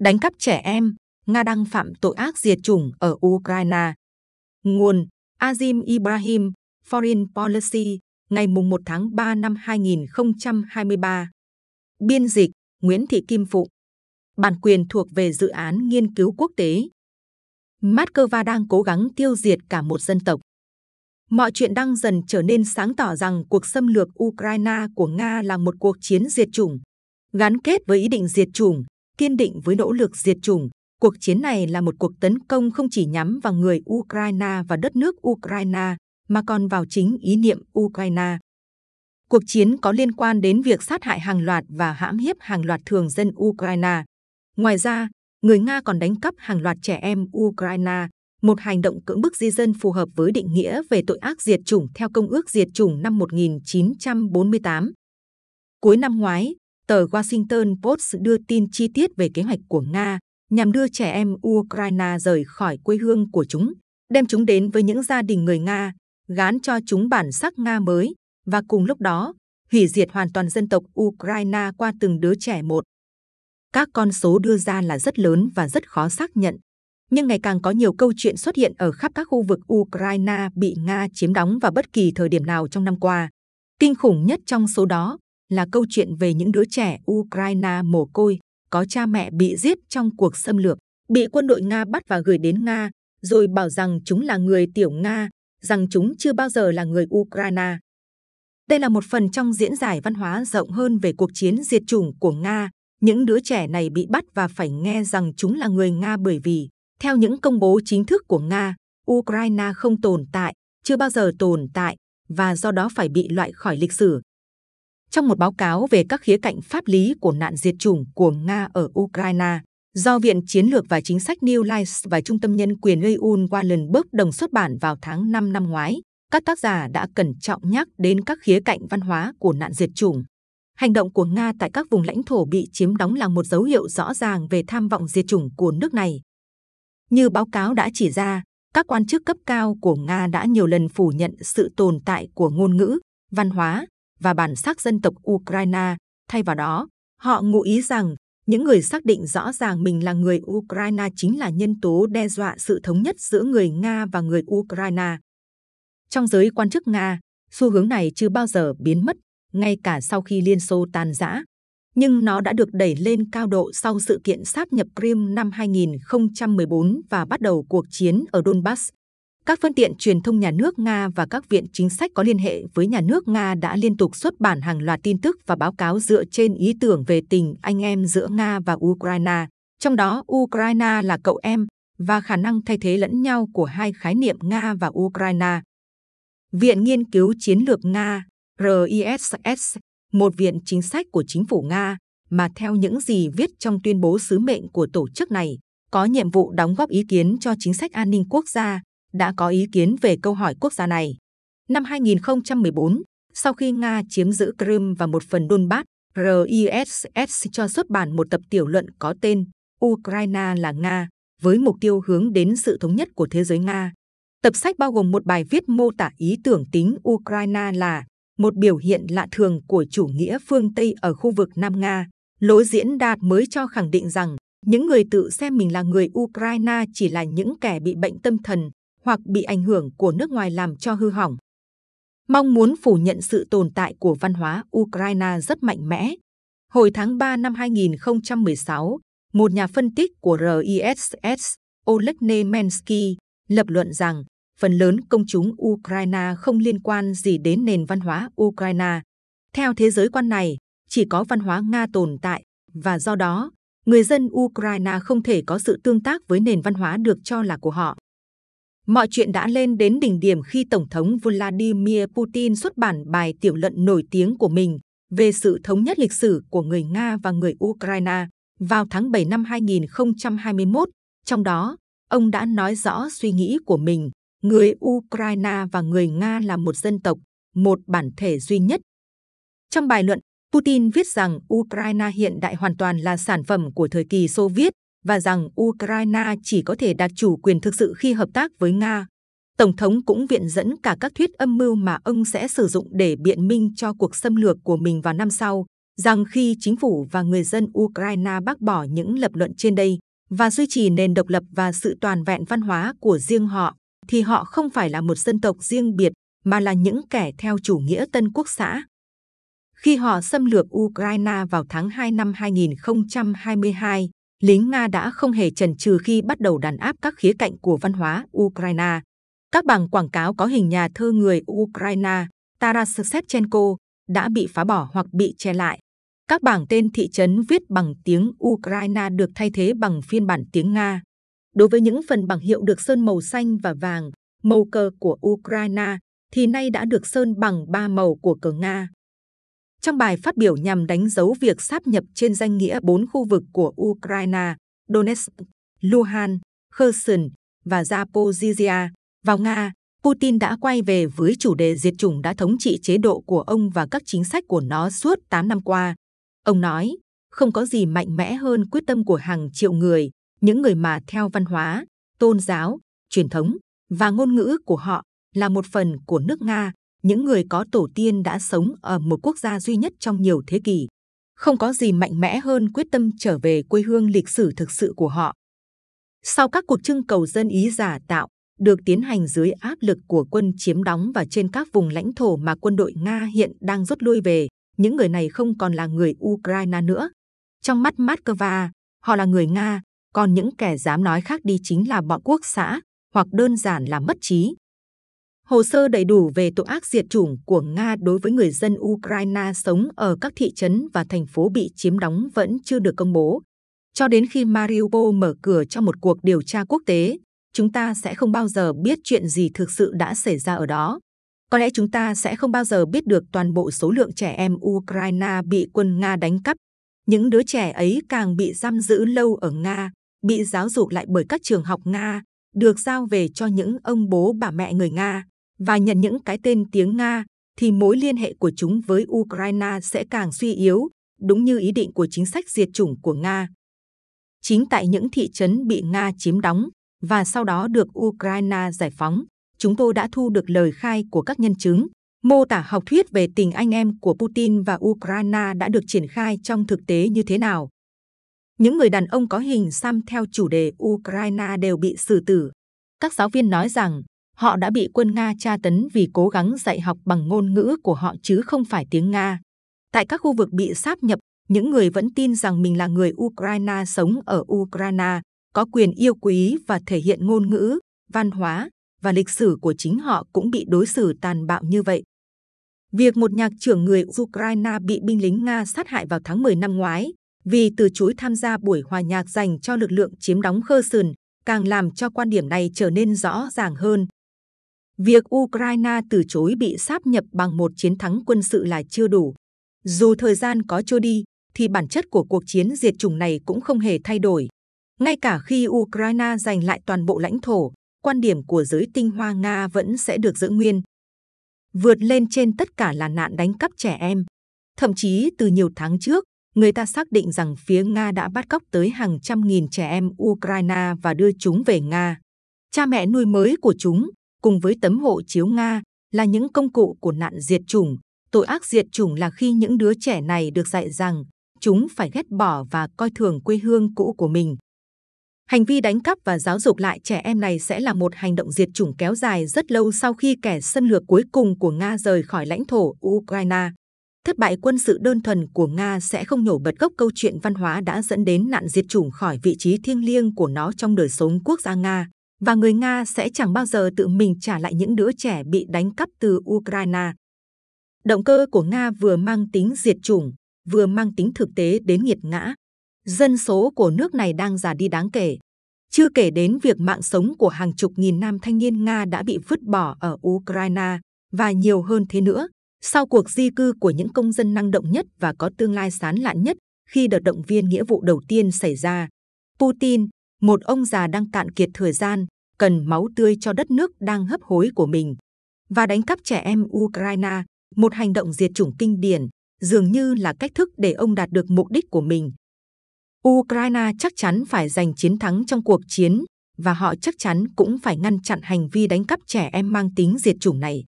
đánh cắp trẻ em, Nga đang phạm tội ác diệt chủng ở Ukraine. Nguồn Azim Ibrahim, Foreign Policy, ngày 1 tháng 3 năm 2023. Biên dịch Nguyễn Thị Kim phụ. Bản quyền thuộc về dự án nghiên cứu quốc tế. Moscow đang cố gắng tiêu diệt cả một dân tộc. Mọi chuyện đang dần trở nên sáng tỏ rằng cuộc xâm lược Ukraine của Nga là một cuộc chiến diệt chủng. Gắn kết với ý định diệt chủng, kiên định với nỗ lực diệt chủng, cuộc chiến này là một cuộc tấn công không chỉ nhắm vào người Ukraine và đất nước Ukraine, mà còn vào chính ý niệm Ukraine. Cuộc chiến có liên quan đến việc sát hại hàng loạt và hãm hiếp hàng loạt thường dân Ukraine. Ngoài ra, người Nga còn đánh cắp hàng loạt trẻ em Ukraine, một hành động cưỡng bức di dân phù hợp với định nghĩa về tội ác diệt chủng theo Công ước Diệt chủng năm 1948. Cuối năm ngoái, tờ Washington Post đưa tin chi tiết về kế hoạch của Nga nhằm đưa trẻ em Ukraine rời khỏi quê hương của chúng, đem chúng đến với những gia đình người Nga, gán cho chúng bản sắc Nga mới và cùng lúc đó hủy diệt hoàn toàn dân tộc Ukraine qua từng đứa trẻ một. Các con số đưa ra là rất lớn và rất khó xác nhận, nhưng ngày càng có nhiều câu chuyện xuất hiện ở khắp các khu vực Ukraine bị Nga chiếm đóng vào bất kỳ thời điểm nào trong năm qua. Kinh khủng nhất trong số đó là câu chuyện về những đứa trẻ Ukraine mồ côi, có cha mẹ bị giết trong cuộc xâm lược, bị quân đội Nga bắt và gửi đến Nga, rồi bảo rằng chúng là người tiểu Nga, rằng chúng chưa bao giờ là người Ukraine. Đây là một phần trong diễn giải văn hóa rộng hơn về cuộc chiến diệt chủng của Nga. Những đứa trẻ này bị bắt và phải nghe rằng chúng là người Nga bởi vì, theo những công bố chính thức của Nga, Ukraine không tồn tại, chưa bao giờ tồn tại và do đó phải bị loại khỏi lịch sử. Trong một báo cáo về các khía cạnh pháp lý của nạn diệt chủng của Nga ở Ukraine, do Viện Chiến lược và Chính sách New Life và Trung tâm Nhân quyền Leon Wallenberg đồng xuất bản vào tháng 5 năm ngoái, các tác giả đã cẩn trọng nhắc đến các khía cạnh văn hóa của nạn diệt chủng. Hành động của Nga tại các vùng lãnh thổ bị chiếm đóng là một dấu hiệu rõ ràng về tham vọng diệt chủng của nước này. Như báo cáo đã chỉ ra, các quan chức cấp cao của Nga đã nhiều lần phủ nhận sự tồn tại của ngôn ngữ, văn hóa và bản sắc dân tộc Ukraine. Thay vào đó, họ ngụ ý rằng những người xác định rõ ràng mình là người Ukraine chính là nhân tố đe dọa sự thống nhất giữa người Nga và người Ukraine. Trong giới quan chức Nga, xu hướng này chưa bao giờ biến mất, ngay cả sau khi Liên Xô tan rã. Nhưng nó đã được đẩy lên cao độ sau sự kiện sáp nhập Crimea năm 2014 và bắt đầu cuộc chiến ở Donbass. Các phương tiện truyền thông nhà nước Nga và các viện chính sách có liên hệ với nhà nước Nga đã liên tục xuất bản hàng loạt tin tức và báo cáo dựa trên ý tưởng về tình anh em giữa Nga và Ukraine, trong đó Ukraine là cậu em và khả năng thay thế lẫn nhau của hai khái niệm Nga và Ukraine. Viện Nghiên cứu Chiến lược Nga, RISS, một viện chính sách của chính phủ Nga, mà theo những gì viết trong tuyên bố sứ mệnh của tổ chức này, có nhiệm vụ đóng góp ý kiến cho chính sách an ninh quốc gia, đã có ý kiến về câu hỏi quốc gia này. Năm 2014, sau khi Nga chiếm giữ Crimea và một phần Donbass, RISS cho xuất bản một tập tiểu luận có tên Ukraine là Nga, với mục tiêu hướng đến sự thống nhất của thế giới Nga. Tập sách bao gồm một bài viết mô tả ý tưởng tính Ukraine là một biểu hiện lạ thường của chủ nghĩa phương Tây ở khu vực Nam Nga. Lối diễn đạt mới cho khẳng định rằng những người tự xem mình là người Ukraine chỉ là những kẻ bị bệnh tâm thần hoặc bị ảnh hưởng của nước ngoài làm cho hư hỏng. Mong muốn phủ nhận sự tồn tại của văn hóa Ukraine rất mạnh mẽ. Hồi tháng 3 năm 2016, một nhà phân tích của RISS, Oleg Nemensky, lập luận rằng phần lớn công chúng Ukraine không liên quan gì đến nền văn hóa Ukraine. Theo thế giới quan này, chỉ có văn hóa Nga tồn tại và do đó, người dân Ukraine không thể có sự tương tác với nền văn hóa được cho là của họ. Mọi chuyện đã lên đến đỉnh điểm khi Tổng thống Vladimir Putin xuất bản bài tiểu luận nổi tiếng của mình về sự thống nhất lịch sử của người Nga và người Ukraine vào tháng 7 năm 2021. Trong đó, ông đã nói rõ suy nghĩ của mình, người Ukraine và người Nga là một dân tộc, một bản thể duy nhất. Trong bài luận, Putin viết rằng Ukraine hiện đại hoàn toàn là sản phẩm của thời kỳ Xô Viết và rằng Ukraine chỉ có thể đạt chủ quyền thực sự khi hợp tác với Nga. Tổng thống cũng viện dẫn cả các thuyết âm mưu mà ông sẽ sử dụng để biện minh cho cuộc xâm lược của mình vào năm sau, rằng khi chính phủ và người dân Ukraine bác bỏ những lập luận trên đây và duy trì nền độc lập và sự toàn vẹn văn hóa của riêng họ, thì họ không phải là một dân tộc riêng biệt mà là những kẻ theo chủ nghĩa tân quốc xã. Khi họ xâm lược Ukraine vào tháng 2 năm 2022, lính Nga đã không hề chần chừ khi bắt đầu đàn áp các khía cạnh của văn hóa Ukraine. Các bảng quảng cáo có hình nhà thơ người Ukraine Taras Shevchenko đã bị phá bỏ hoặc bị che lại. Các bảng tên thị trấn viết bằng tiếng Ukraine được thay thế bằng phiên bản tiếng Nga. Đối với những phần bảng hiệu được sơn màu xanh và vàng, màu cờ của Ukraine, thì nay đã được sơn bằng ba màu của cờ Nga. Trong bài phát biểu nhằm đánh dấu việc sáp nhập trên danh nghĩa bốn khu vực của Ukraine, Donetsk, Luhansk, Kherson và Zaporizhia vào Nga, Putin đã quay về với chủ đề diệt chủng đã thống trị chế độ của ông và các chính sách của nó suốt 8 năm qua. Ông nói, không có gì mạnh mẽ hơn quyết tâm của hàng triệu người, những người mà theo văn hóa, tôn giáo, truyền thống và ngôn ngữ của họ là một phần của nước Nga, những người có tổ tiên đã sống ở một quốc gia duy nhất trong nhiều thế kỷ. Không có gì mạnh mẽ hơn quyết tâm trở về quê hương lịch sử thực sự của họ. Sau các cuộc trưng cầu dân ý giả tạo, được tiến hành dưới áp lực của quân chiếm đóng và trên các vùng lãnh thổ mà quân đội Nga hiện đang rút lui về, những người này không còn là người Ukraine nữa. Trong mắt Moscow, họ là người Nga, còn những kẻ dám nói khác đi chính là bọn quốc xã, hoặc đơn giản là mất trí. Hồ sơ đầy đủ về tội ác diệt chủng của Nga đối với người dân Ukraine sống ở các thị trấn và thành phố bị chiếm đóng vẫn chưa được công bố. Cho đến khi Mariupol mở cửa cho một cuộc điều tra quốc tế, chúng ta sẽ không bao giờ biết chuyện gì thực sự đã xảy ra ở đó. Có lẽ chúng ta sẽ không bao giờ biết được toàn bộ số lượng trẻ em Ukraine bị quân Nga đánh cắp. Những đứa trẻ ấy càng bị giam giữ lâu ở Nga, bị giáo dục lại bởi các trường học Nga, được giao về cho những ông bố bà mẹ người Nga và nhận những cái tên tiếng Nga, thì mối liên hệ của chúng với Ukraine sẽ càng suy yếu, đúng như ý định của chính sách diệt chủng của Nga. Chính tại những thị trấn bị Nga chiếm đóng, và sau đó được Ukraine giải phóng, chúng tôi đã thu được lời khai của các nhân chứng. Mô tả học thuyết về tình anh em của Putin và Ukraine đã được triển khai trong thực tế như thế nào. Những người đàn ông có hình xăm theo chủ đề Ukraine đều bị xử tử. Các giáo viên nói rằng họ đã bị quân Nga tra tấn vì cố gắng dạy học bằng ngôn ngữ của họ chứ không phải tiếng Nga. Tại các khu vực bị sáp nhập, những người vẫn tin rằng mình là người Ukraine sống ở Ukraine có quyền yêu quý và thể hiện ngôn ngữ, văn hóa và lịch sử của chính họ cũng bị đối xử tàn bạo như vậy. Việc một nhạc trưởng người Ukraine bị binh lính Nga sát hại vào tháng 10 năm ngoái vì từ chối tham gia buổi hòa nhạc dành cho lực lượng chiếm đóng Kherson càng làm cho quan điểm này trở nên rõ ràng hơn. Việc Ukraine từ chối bị sáp nhập bằng một chiến thắng quân sự là chưa đủ. Dù thời gian có trôi đi, thì bản chất của cuộc chiến diệt chủng này cũng không hề thay đổi. Ngay cả khi Ukraine giành lại toàn bộ lãnh thổ, quan điểm của giới tinh hoa Nga vẫn sẽ được giữ nguyên. Vượt lên trên tất cả là nạn đánh cắp trẻ em. Thậm chí từ nhiều tháng trước, người ta xác định rằng phía Nga đã bắt cóc tới hàng trăm nghìn trẻ em Ukraine và đưa chúng về Nga. Cha mẹ nuôi mới của chúng, cùng với tấm hộ chiếu Nga, là những công cụ của nạn diệt chủng. Tội ác diệt chủng là khi những đứa trẻ này được dạy rằng chúng phải ghét bỏ và coi thường quê hương cũ của mình. Hành vi đánh cắp và giáo dục lại trẻ em này sẽ là một hành động diệt chủng kéo dài rất lâu sau khi kẻ xâm lược cuối cùng của Nga rời khỏi lãnh thổ Ukraine. Thất bại quân sự đơn thuần của Nga sẽ không nhổ bật gốc câu chuyện văn hóa đã dẫn đến nạn diệt chủng khỏi vị trí thiêng liêng của nó trong đời sống quốc gia Nga, và người Nga sẽ chẳng bao giờ tự mình trả lại những đứa trẻ bị đánh cắp từ Ukraine. Động cơ của Nga vừa mang tính diệt chủng, vừa mang tính thực tế đến nghiệt ngã, dân số của nước này đang già đi đáng kể. Chưa kể đến việc mạng sống của hàng chục nghìn nam thanh niên Nga đã bị vứt bỏ ở Ukraine và nhiều hơn thế nữa. Sau cuộc di cư của những công dân năng động nhất và có tương lai sán lạn nhất khi đợt động viên nghĩa vụ đầu tiên xảy ra, Putin, một ông già đang cạn kiệt thời gian, cần máu tươi cho đất nước đang hấp hối của mình, và đánh cắp trẻ em Ukraine, một hành động diệt chủng kinh điển, dường như là cách thức để ông đạt được mục đích của mình Ukraine chắc chắn phải giành chiến thắng trong cuộc chiến và họ chắc chắn cũng phải ngăn chặn hành vi đánh cắp trẻ em mang tính diệt chủng này.